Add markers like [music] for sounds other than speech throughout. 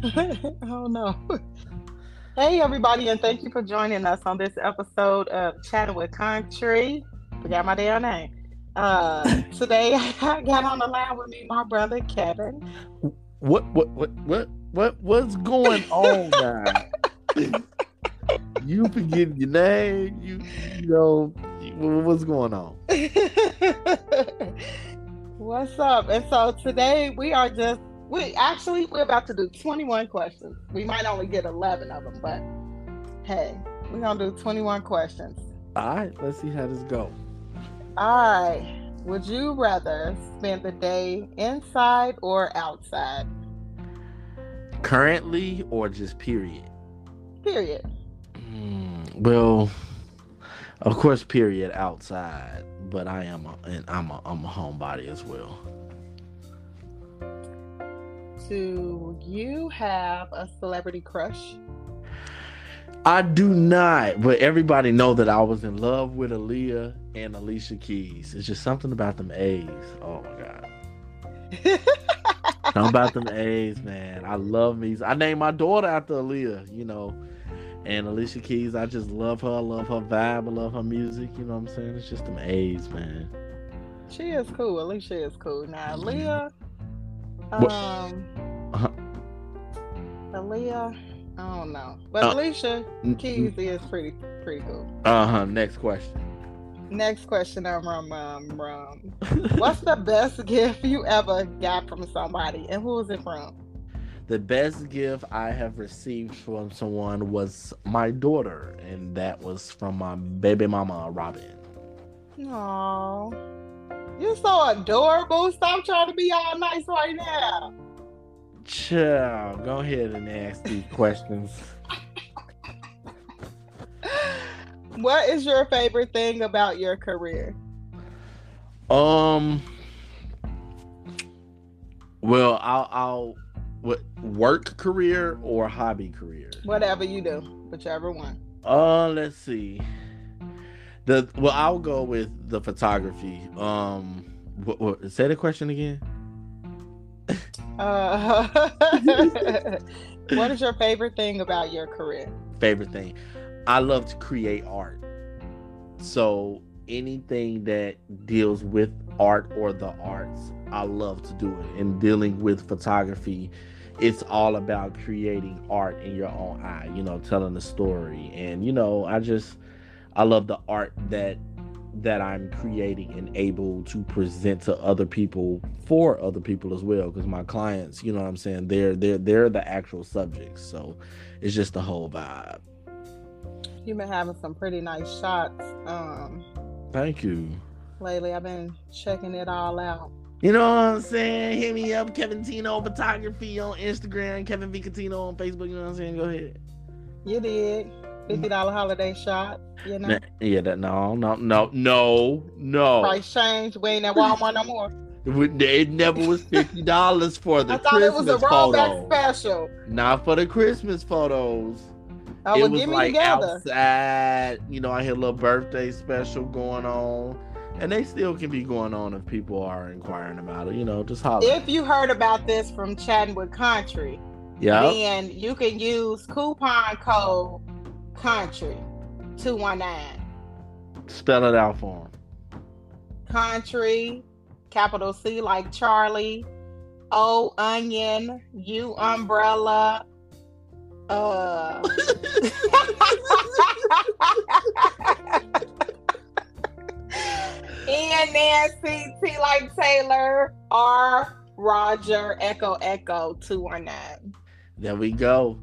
[laughs] oh no. Hey everybody, and thank you for joining us on this episode of Chatting with Country. Forgot my damn name. Uh, [laughs] today [laughs] I got on the line with me, my brother Kevin. What what what what what what's going on now? you forget your name. You you know what's going on. What's up? And so today we are just we actually we're about to do 21 questions. We might only get 11 of them, but hey, we're gonna do 21 questions. All right, let's see how this go. All right. Would you rather spend the day inside or outside? Currently or just period? Period. Mm, well, of course, period outside, but I am a, and I'm a I'm a homebody as well. Do you have a celebrity crush? I do not, but everybody know that I was in love with Aaliyah and Alicia Keys. It's just something about them A's. Oh my god. [laughs] something about them A's, man. I love me. I named my daughter after Aaliyah, you know. And Alicia Keys, I just love her. I love her vibe. I love her music. You know what I'm saying? It's just them A's, man. She is cool. Alicia is cool. Now, Aaliyah, um, uh-huh. Aaliyah, I don't know, but uh, Alicia Keys is pretty pretty cool. Uh huh. Next question. Next question. Um, um, um, um. What's the best gift you ever got from somebody, and who was it from? The best gift I have received from someone was my daughter, and that was from my baby mama, Robin. Aww. You're so adorable. Stop trying to be all nice right now. Chill. Go ahead and ask these questions. [laughs] what is your favorite thing about your career? Um. Well, I'll, I'll what work career or hobby career? Whatever you do, whichever one. Uh, let's see. The well, I'll go with the photography. Um, what, what say the question again? Uh, [laughs] what is your favorite thing about your career? Favorite thing, I love to create art. So anything that deals with art or the arts, I love to do it. And dealing with photography, it's all about creating art in your own eye, you know, telling the story. And, you know, I just, I love the art that that I'm creating and able to present to other people for other people as well. Because my clients you know what I'm saying? They're they're they're the actual subjects. So it's just the whole vibe. You've been having some pretty nice shots um thank you. lately. I've been checking it all out. You know what I'm saying? Hit me up Kevin Tino photography on Instagram Kevin V Cuttino on Facebook you know what I'm saying? Go ahead. You did fifty dollar holiday shot. You know. Yeah, that no, no, no, no, no. Price change. We ain't at Walmart no more. It never was fifty dollars for [laughs] the I thought Christmas it was a photo. special. Not for the Christmas photos. Oh, it well, was like together. outside. You know, I had a little birthday special going on. And they still can be going on if people are inquiring about it. You know, just holler. If you heard about this from Chatting with Country, yeah, then you can use coupon code Countree 219. Spell it out for him. Countree, capital C like Charlie, O onion, U umbrella, uh N Nancy, T like Taylor, R Roger, Echo Echo 219. There we go.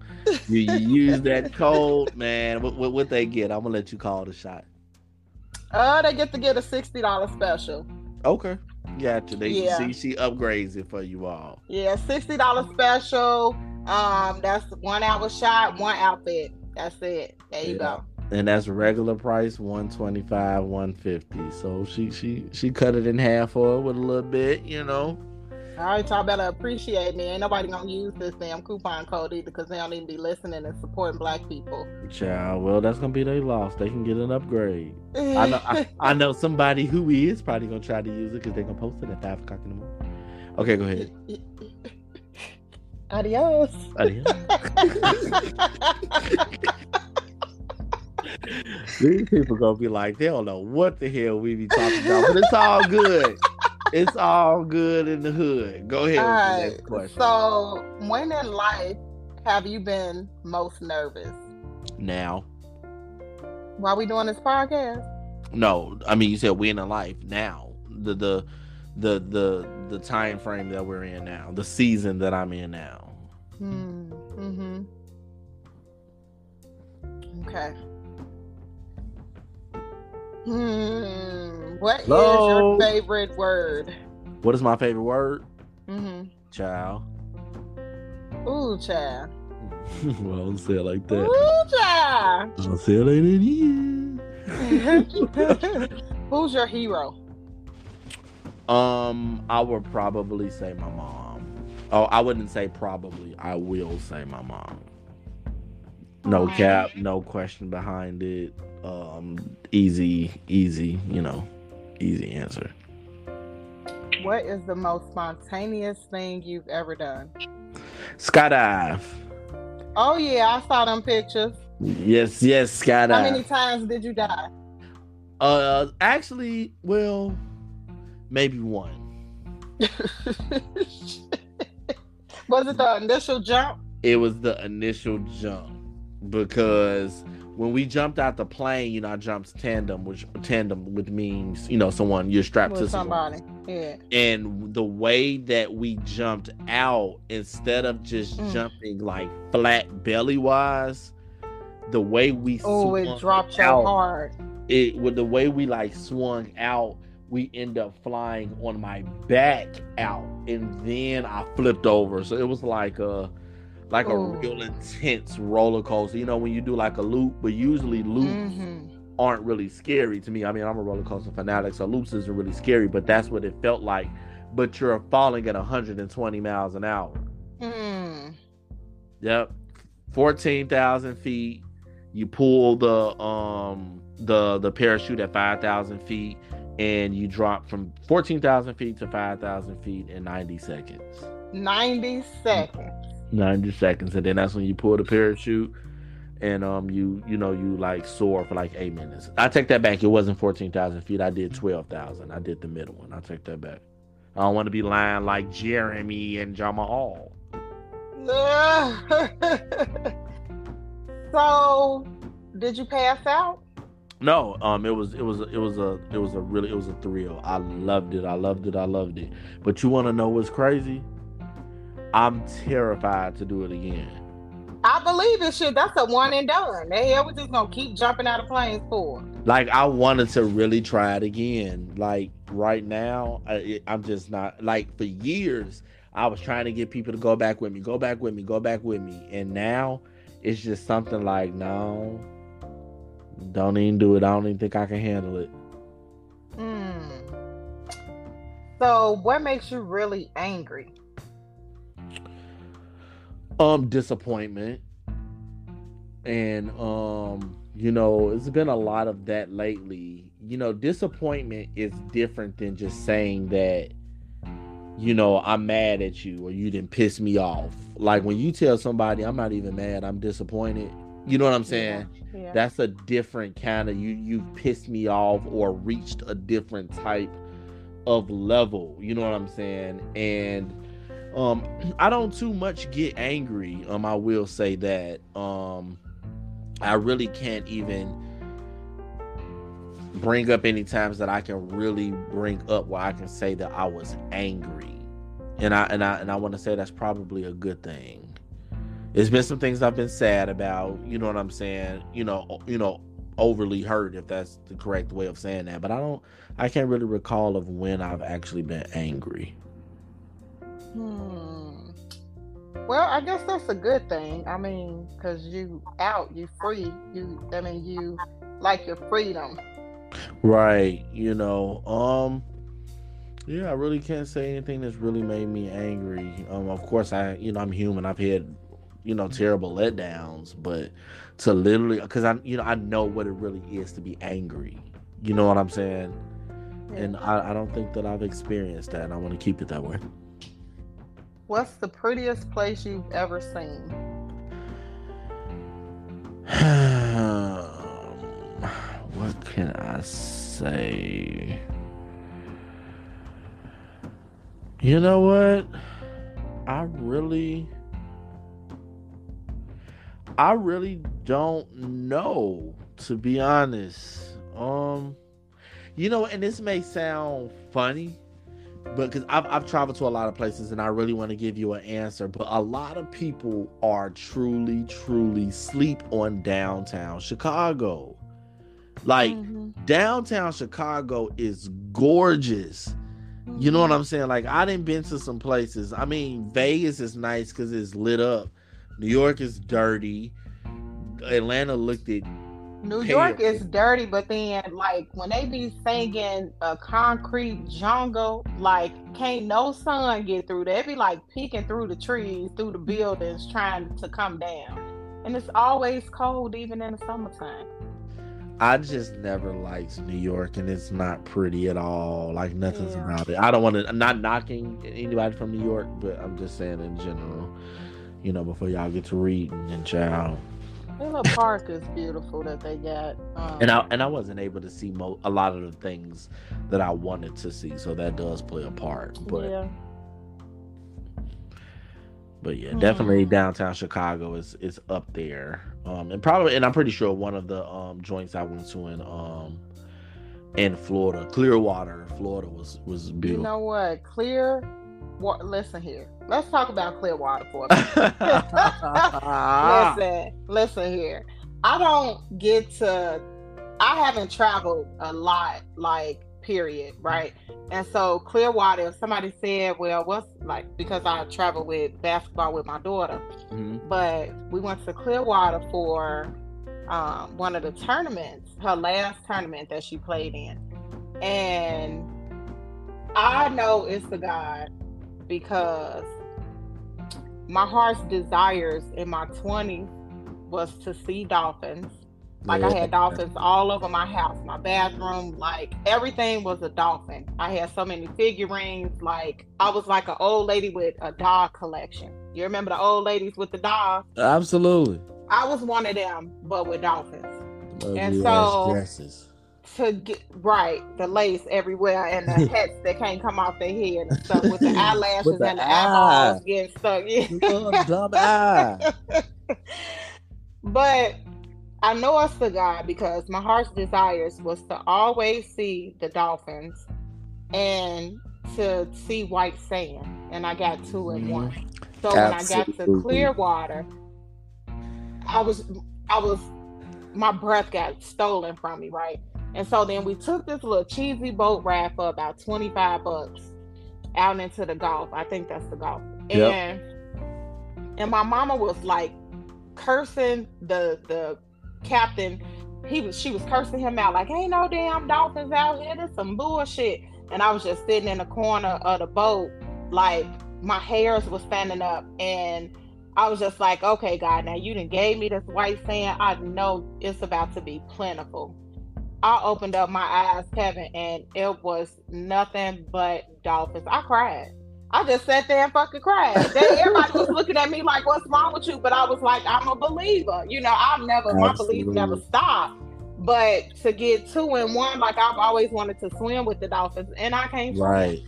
You, you use that [laughs] code, man. What, what what they get? I'm gonna let you call the shot. Uh, they get to get a sixty dollar special. Okay, gotcha. They yeah. see she upgrades it for you all. Yeah, sixty dollar special. Um, that's one hour shot, one outfit. That's it. There you yeah. go. And that's regular price, one twenty five, one fifty. So she she she cut it in half for with a little bit, you know. All right, y'all better appreciate me. Ain't nobody gonna use this damn coupon code either because they don't even be listening and supporting black people. Child, well, that's gonna be their loss. They can get an upgrade. I know. I, [laughs] I, know somebody who is probably gonna try to use it because they're gonna post it at five o'clock in the morning. Okay, go ahead. Adios. Adios. [laughs] These people gonna be like, they don't know what the hell we be talking about, but it's all good. It's all good in the hood. Go ahead. All with the right. next question. So, when in life have you been most nervous? now, While we doing this podcast? no, I mean you said we in life now. The the the the the time frame that we're in now, the season that I'm in now. Hmm. Mm-hmm. Okay. Hmm. What is Hello? your favorite word? What is my favorite word? Mm-hmm. Child. Ooh, child. [laughs] well, don't say it like that. Ooh, child. Don't say it like that. [laughs] Who's your hero? Um, I would probably say my mom. Oh, I wouldn't say probably. I will say my mom. No cap, no question behind it. Um, easy, easy, you know, easy answer. What is the most spontaneous thing you've ever done? Skydive. Oh yeah, I saw them pictures. Yes, yes, skydive. How many times did you die? Uh, actually, well, maybe one. [laughs] Was it the initial jump? It was the initial jump because when we jumped out the plane, you know, I jumped tandem, which tandem with means, you know, someone you're strapped to With someone. somebody. Yeah. And the way that we jumped out, instead of just Mm. jumping like flat belly wise, the way we Oh, it dropped out, so hard. it with the way we like swung out, we end up flying on my back out, and then I flipped over. So it was like a like a real intense roller coaster. You know, when you do like a loop, but usually loops Mhm. aren't really scary to me. I mean, I'm a roller coaster fanatic, so loops isn't really scary, but that's what it felt like. But you're falling at 120 miles an hour. Mm. Yep. 14,000 feet. You pull the um the the parachute at 5,000 feet and you drop from 14,000 feet to 5,000 feet in 90 seconds. 90 seconds. 90 seconds and then that's when you pull the parachute and um you you know you like soar for like 8 minutes. I take that back. It wasn't 14,000 feet. I did 12,000. I did the middle one. I take that back. I don't want to be lying like Jeremy and Jamal. [laughs] so, did you pass out? No, um, it was it was it was a it was a really it was a thrill. I loved it. I loved it. I loved it. But you want to know what's crazy? I'm terrified to do it again. I believe it shit. That's a one and done. The hell we just gonna keep jumping out of planes for? Like I wanted to really try it again. Like right now, I, I'm just not like for years. I was trying to get people to go back with me, go back with me, go back with me, and now it's just something like no, don't even do it. I don't even think I can handle it. Hmm. So, what makes you really angry? Um disappointment. And um you know it's been a lot of that lately. You know disappointment is different than just saying that you know i'm mad at you or you didn't piss me off. Like when you tell somebody i'm not even mad i'm disappointed you know what i'm saying? Yeah. that's a different kind of you you've pissed me off or reached a different type of level you know what i'm saying? And um [clears throat] i don't too much get angry um i will say that um i really can't even bring up any times that i can really bring up where i can say that i was angry. And i and i and i want to say that's probably a good thing. There's been some things i've been sad about you know what i'm saying? You know you know overly hurt if that's the correct way of saying that. But i don't i can't really recall of when i've actually been angry Hmm. Well, I guess that's a good thing. I mean, because you out, you free. You, I mean, you like your freedom. Right, you know, um yeah, I really can't say anything that's really made me angry. Um of course I, you know, I'm human. I've had, you know, terrible letdowns, but to literally cuz I you know, I know what it really is to be angry. You know what I'm saying? And I, I don't think that I've experienced that and I want to keep it that way. What's the prettiest place you've ever seen? [sighs] what can I say? You know what? I really I really don't know to be honest. Um you know, and this may sound funny, but because I've, I've traveled to a lot of places and I really want to give you an answer, but a lot of people are truly, truly sleep on downtown Chicago. Like mm-hmm. downtown Chicago is gorgeous. Mm-hmm. You know what. I'm saying? Like I didn't been to some places. I mean, Vegas is nice because it's lit up. New York is dirty. Atlanta looked at New York is dirty, but then like when they be singing a concrete jungle, like can't no sun get through. They be like peeking through the trees, through the buildings, trying to come down, and it's always cold even in the summertime. I just never liked New York, and it's not pretty at all. Like nothing's yeah. about it. I don't want to. I'm not knocking anybody from New York, but I'm just saying in general. You know, before y'all get to reading and child. Little park is beautiful that they got. Um, and I and I wasn't able to see mo- a lot of the things that I wanted to see, so that does play a part. But yeah. But yeah, definitely mm. downtown Chicago is is up there. Um, and probably, and I'm pretty sure one of the um joints I went to in um in Florida, Clearwater, Florida was was beautiful. You know what? Clear listen here. Let's talk about Clearwater for a minute. [laughs] listen, listen here. I don't get to. I haven't traveled a lot, like period, right? And so Clearwater, if somebody said, "Well, what's like?" Because I travel with basketball with my daughter, mm-hmm. but we went to Clearwater for um, one of the tournaments, her last tournament that she played in, and I know it's the God because my heart's desires in my 20s was to see dolphins. Like yeah. I had dolphins all over my house, my bathroom, like everything was a dolphin. I had so many figurines, like I was like an old lady with a dog collection. You remember the old ladies with the dogs? Absolutely. I was one of them, but with dolphins. Love and so dresses to get right the lace everywhere and the [laughs] hats that can't come off their head and stuff with the [laughs] eyelashes with the and the eye. eyeballs getting stuck. Yeah. dumb [laughs] eye. but I know it's the God because my heart's desires was to always see the dolphins and to see white sand, and I got two in mm-hmm. one. So Absolutely. when I got to Clearwater, I was I was my breath got stolen from me, right? And so then we took this little cheesy boat ride for about 25 bucks out into the Gulf. I think that's the Gulf. Yep. And and my mama was like cursing the the captain. He was she was cursing him out like ain't no damn dolphins out here. This some bullshit. And I was just sitting in the corner of the boat, like my hairs was standing up and I was just like, okay, God, now you didn't gave me this white sand. I know it's about to be plentiful. I opened up my eyes, Kevin, and it was nothing but dolphins. I cried. I just sat there and fucking cried. They, everybody was [laughs] looking at me like, "What's wrong with you?" But I was like, "I'm a believer." You know, I've never Absolutely. my belief never stopped. But to get two and one, like I've always wanted to swim with the dolphins, and I can't. Swim. Right.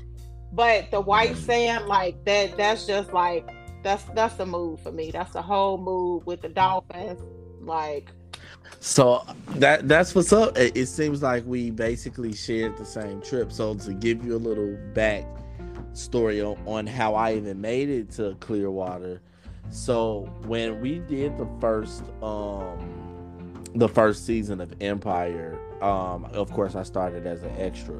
But the white sand, like that, that's just like that's that's the move for me. That's the whole move with the dolphins. Like so that that's what's up. It, it, seems like we basically shared the same trip. So to give you a little back story on, on how I even made it to Clearwater. So when we did the first um the first season of Empire, um, of course I started as an extra.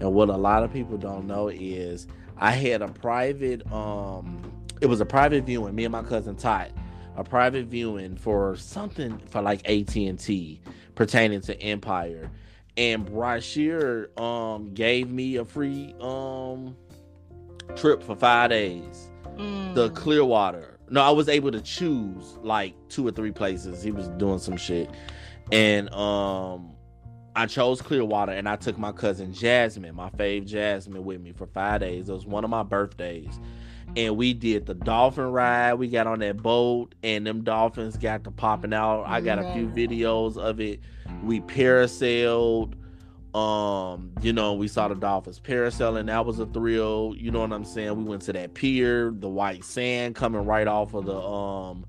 And what a lot of people don't know is I had a private um it was a private viewing, me and my cousin Todd a private viewing for something for like AT&T pertaining to Empire and Brashear um gave me a free um trip for 5 days. Mm. The Clearwater. No, I was able to choose like two or three places. He was doing some shit. And um I chose Clearwater and I took my cousin Jasmine, my fave Jasmine with me for 5 days. It was one of my birthdays and we did the dolphin ride. We got on that boat, and them dolphins got to popping out. I got a few videos of it. We parasailed. Um, you know, we saw the dolphins parasailing. That was a thrill. You know what I'm saying? We went to that pier, the white sand coming right off of the um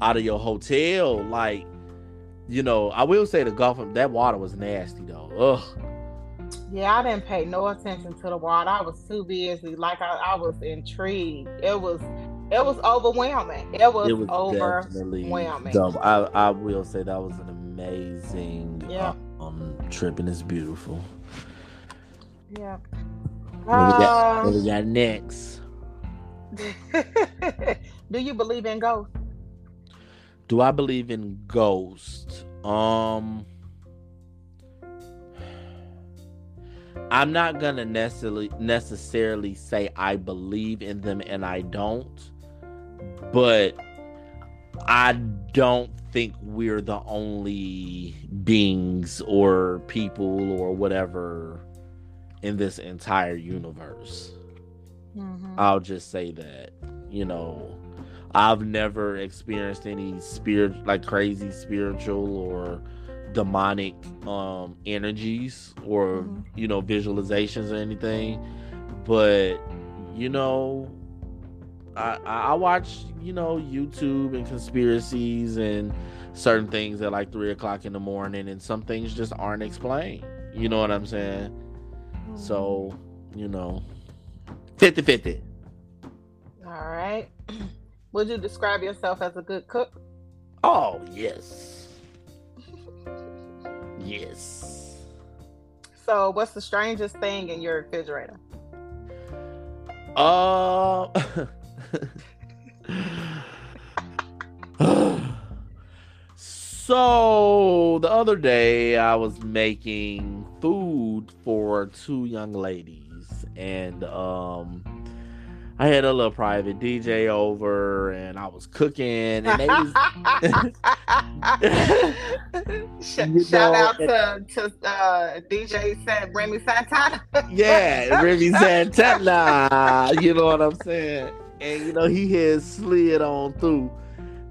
out of your hotel. Like, you know, I will say the Gulf that water was nasty though. Ugh. Yeah, I didn't pay no attention to the water. I was too busy. Like I, I was intrigued. It was it was overwhelming. It was, it was overwhelming. Dope. I, I will say that was an amazing yeah. um trip and it's beautiful. Yeah. What, uh, we, got, what we got next? [laughs] Do you believe in ghosts? Do I believe in ghosts? Um I'm not gonna necessarily necessarily say I believe in them and I don't, but I don't think we're the only beings or people or whatever in this entire universe. Mm-hmm. I'll just say that, you know, I've never experienced any spirit like crazy spiritual or demonic um energies or mm-hmm. you know visualizations or anything. But you know I, I watch you know youtube and conspiracies and certain things at like three o'clock in the morning and some things just aren't explained. You know what i'm saying? Mm-hmm. so you know 50 50 all right. [clears throat] Would you describe yourself as a good cook? Oh yes Yes. So, what's the strangest thing in your refrigerator? Uh. [laughs] so the other day I was making food for two young ladies and um I had a little private DJ over and I was cooking and they was [laughs] Sh- [laughs] shout know, out to, to uh, DJ said Remy Santana. yeah, Remy [laughs] Santana. you know what I'm saying? And you know, he had slid on through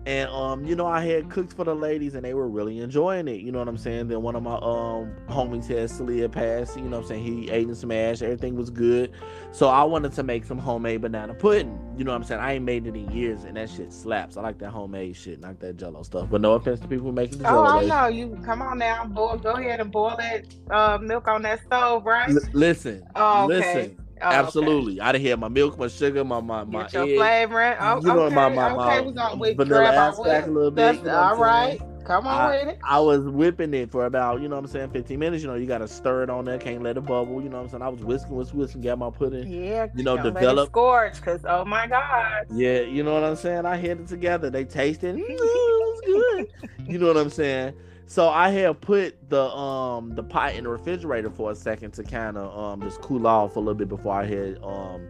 and um, you know, I had cooked for the ladies and they were really enjoying it. You know what I'm saying? Then one of my um homies had slid past, you know what I'm saying? He ate and smashed, everything was good. So I wanted to make some homemade banana pudding. You know what I'm saying? I ain't made it in years and that shit slaps. I like that homemade shit, not that jello stuff. But no offense to people making the jello. Oh, I know. You come on now, boil go ahead and boil that uh, milk on that stove, right? L- listen. Oh, okay. Listen Oh, Absolutely. Okay. I done had my milk, my sugar, my my my Get your egg. flavoring. Oh, you know, okay. my, my, my, okay, my we vanilla extract a little bit. You know all right. Come on I, with it. I was whipping it for about, you know what I'm saying, 15 minutes. You know, you got to stir it on there. Can't let it bubble. You know what I'm saying? I was whisking, whisking, whisking, got my pudding. Yeah. You know, develop. Scorch, because, oh my God. Yeah. You know what I'm saying? I had it together. They tasted. Mm, it was good. you know what I'm saying? So I had put the um the pot in the refrigerator for a second to kind of um just cool off a little bit before I had um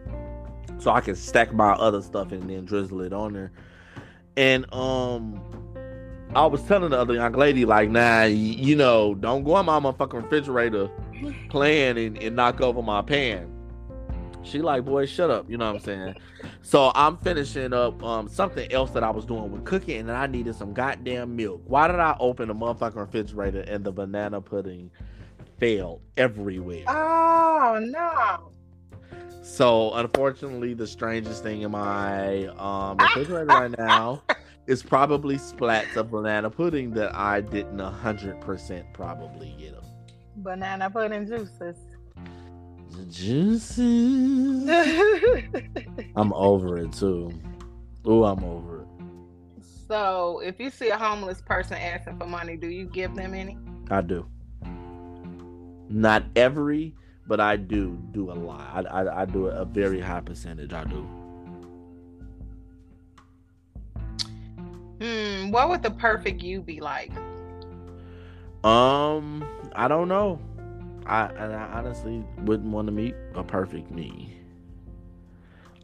so I can stack my other stuff and then drizzle it on there. And um I was telling the other young lady like, nah, you know, don't go in my motherfucking refrigerator playing and, and knock over my pan. She like, boy, shut up. You know what I'm saying? So I'm finishing up um, something else that I was doing with cooking, and I needed some goddamn milk. Why did I open the motherfucking refrigerator and the banana pudding failed everywhere? Oh no. So unfortunately, the strangest thing in my um, [laughs] refrigerator right now is probably splats of banana pudding that I didn't hundred percent probably get them. Banana pudding juices the juices. I'm over it too. Oh, I'm over it. So, if you see a homeless person asking for money, do you give them any? I do. Not every, but I do do a lot. I, I, I do a very high percentage. I do. Hmm. What would the perfect you be like? Um, I don't know. I and I honestly wouldn't want to meet a perfect me.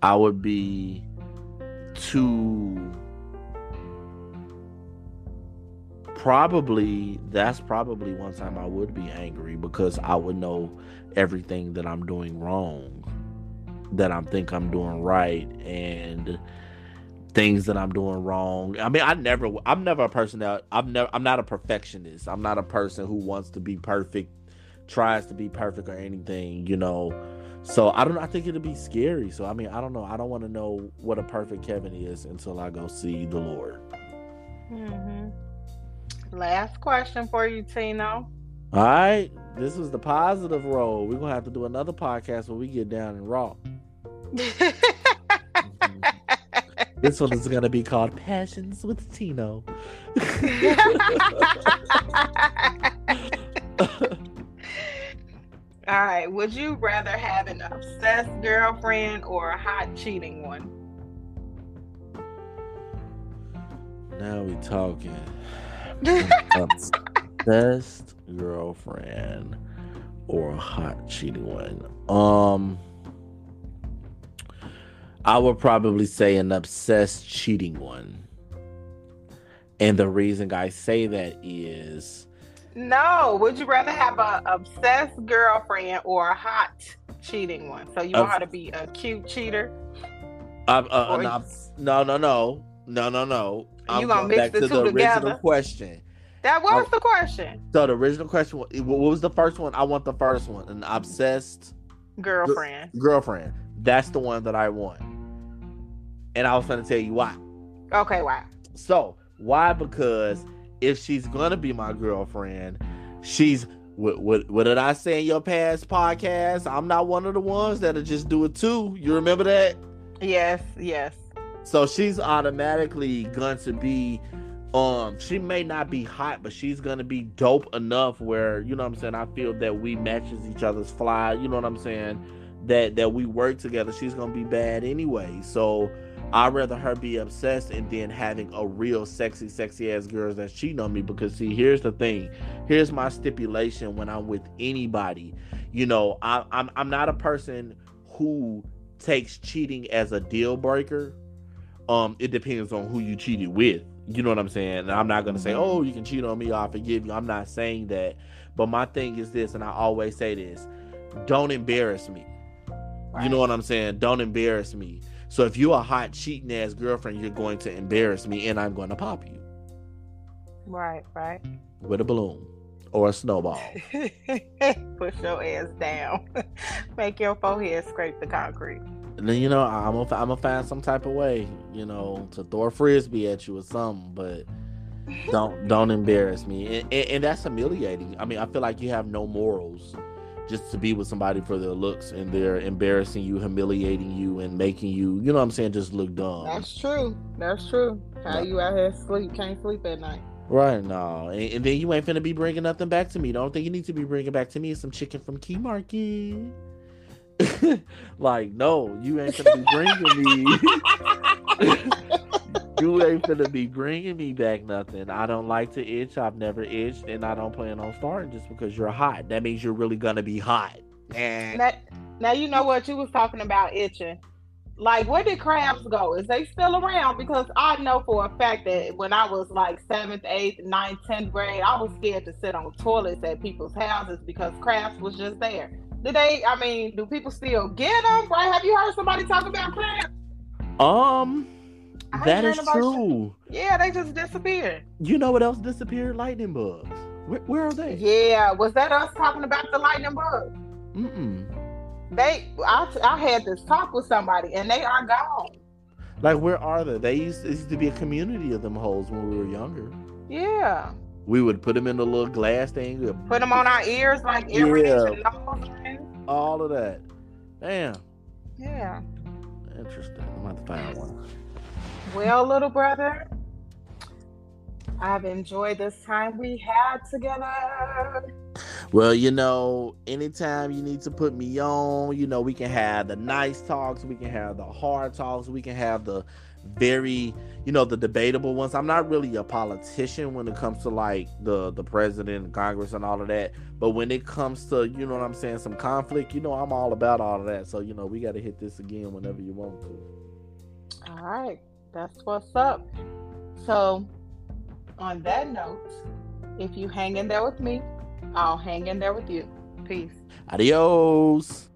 I would be too probably that's probably one time I would be angry because I would know everything that I'm doing wrong. that I think I'm doing right and things that I'm doing wrong. I mean, I never I'm never a person that I'm never I'm not a perfectionist. I'm not a person who wants to be perfect, tries to be perfect or anything, you know. So I don't I think it'll be scary. So I mean, I don't know. I don't want to know what a perfect Kevin is until I go see the Lord. Mm-hmm. Last question for you, Tino. All right, this was the positive role. We're gonna have to do another podcast where we get down and raw. [laughs] this one is gonna be called Passions with Tino. [laughs] All right. Would you rather have an obsessed girlfriend or a hot cheating one? Now we talking. [laughs] obsessed girlfriend or a hot cheating one. Um I would probably say an obsessed cheating one. And the reason I say that is no. Would you rather have a obsessed girlfriend or a hot cheating one? So you want her to be a cute cheater? Uh, uh, no, no, no, no, no, no, no. I'm you gonna mix back the to two the together? original question. That was the question. So the original question, what was the first one? I want the first one. An obsessed girlfriend. G- girlfriend. That's the one that I want. And I was going to tell you why. Okay, why? So why? Because if she's gonna be my girlfriend, she's what, what what did I say in your past podcast? I'm not one of the ones that'll just do it too. You remember that? Yes, yes. So she's automatically going to be um she may not be hot, but she's gonna be dope enough where, you know what I'm saying, I feel that we matches each other's fly, you know what I'm saying? That that we work together, she's gonna be bad anyway. So I'd rather her be obsessed and then having a real sexy, sexy ass girl that's cheating on me. Because see, here's the thing. Here's my stipulation when I'm with anybody. You know, I, I'm I'm not a person who takes cheating as a deal breaker. Um, it depends on who you cheated with. You know what I'm saying? And I'm not gonna say, mm-hmm. oh, you can cheat on me, I'll forgive you. I'm not saying that. But my thing is this, and I always say this: don't embarrass me. Right. You know what I'm saying? Don't embarrass me so if you're a hot cheating ass girlfriend, you're going to embarrass me and I'm going to pop you. Right, right. With a balloon or a snowball. [laughs] Push your ass down. [laughs] Make your forehead scrape the concrete. And then you know I'm gonna I'm gonna find some type of way, you know, to throw a frisbee at you or something, but don't don't embarrass me, and, and, and that's humiliating. I mean, I feel like you have no morals just to be with somebody for their looks and they're embarrassing you, humiliating you, and making you, you know what I'm saying, just look dumb. That's true. That's true. How you out here sleep, can't sleep at night. Right, no. And, and, then you ain't finna be bringing nothing back to me. The only thing you need to be bringing back to me is some chicken from Key Market. [laughs] like, no, you ain't finna be bringing me. [laughs] [laughs] you ain't gonna be bringing me back nothing. I don't like to itch. I've never itched, and I don't plan on starting just because you're hot. That means you're really gonna be hot. Now, now you know what you was talking about itching. Like, where did crabs go? Is they still around? Because I know for a fact that when I was like seventh, eighth, ninth, tenth grade, I was scared to sit on toilets at people's houses because crabs was just there. Do they? I mean, do people still get them? Right? Have you heard somebody talk about crabs? Um, that is true. Yeah, they just disappeared. You know what else disappeared? Lightning bugs. Where, where are they? Yeah, was that us talking about the lightning bugs? Mm-mm. They, I, I had this talk with somebody, and they are gone. Like, where are they? They used, used to be a community of them holes when we were younger. Yeah. We would put them in the little glass thing. Put them on our ears, like yeah. All of that. Damn. Yeah. Interesting. I'm about to find one. Well, little brother, I've enjoyed this time we had together. Well, you know, anytime you need to put me on, you know, we can have the nice talks, we can have the hard talks, we can have the very, you know, the debatable ones. I'm not really a politician when it comes to like the the president, Congress, and all of that. But when it comes to, you know what I'm saying, some conflict, you know, I'm all about all of that. So, you know, we got to hit this again whenever you want to. All right. That's what's up. So, on that note, if you hang in there with me, I'll hang in there with you. Peace. Adios.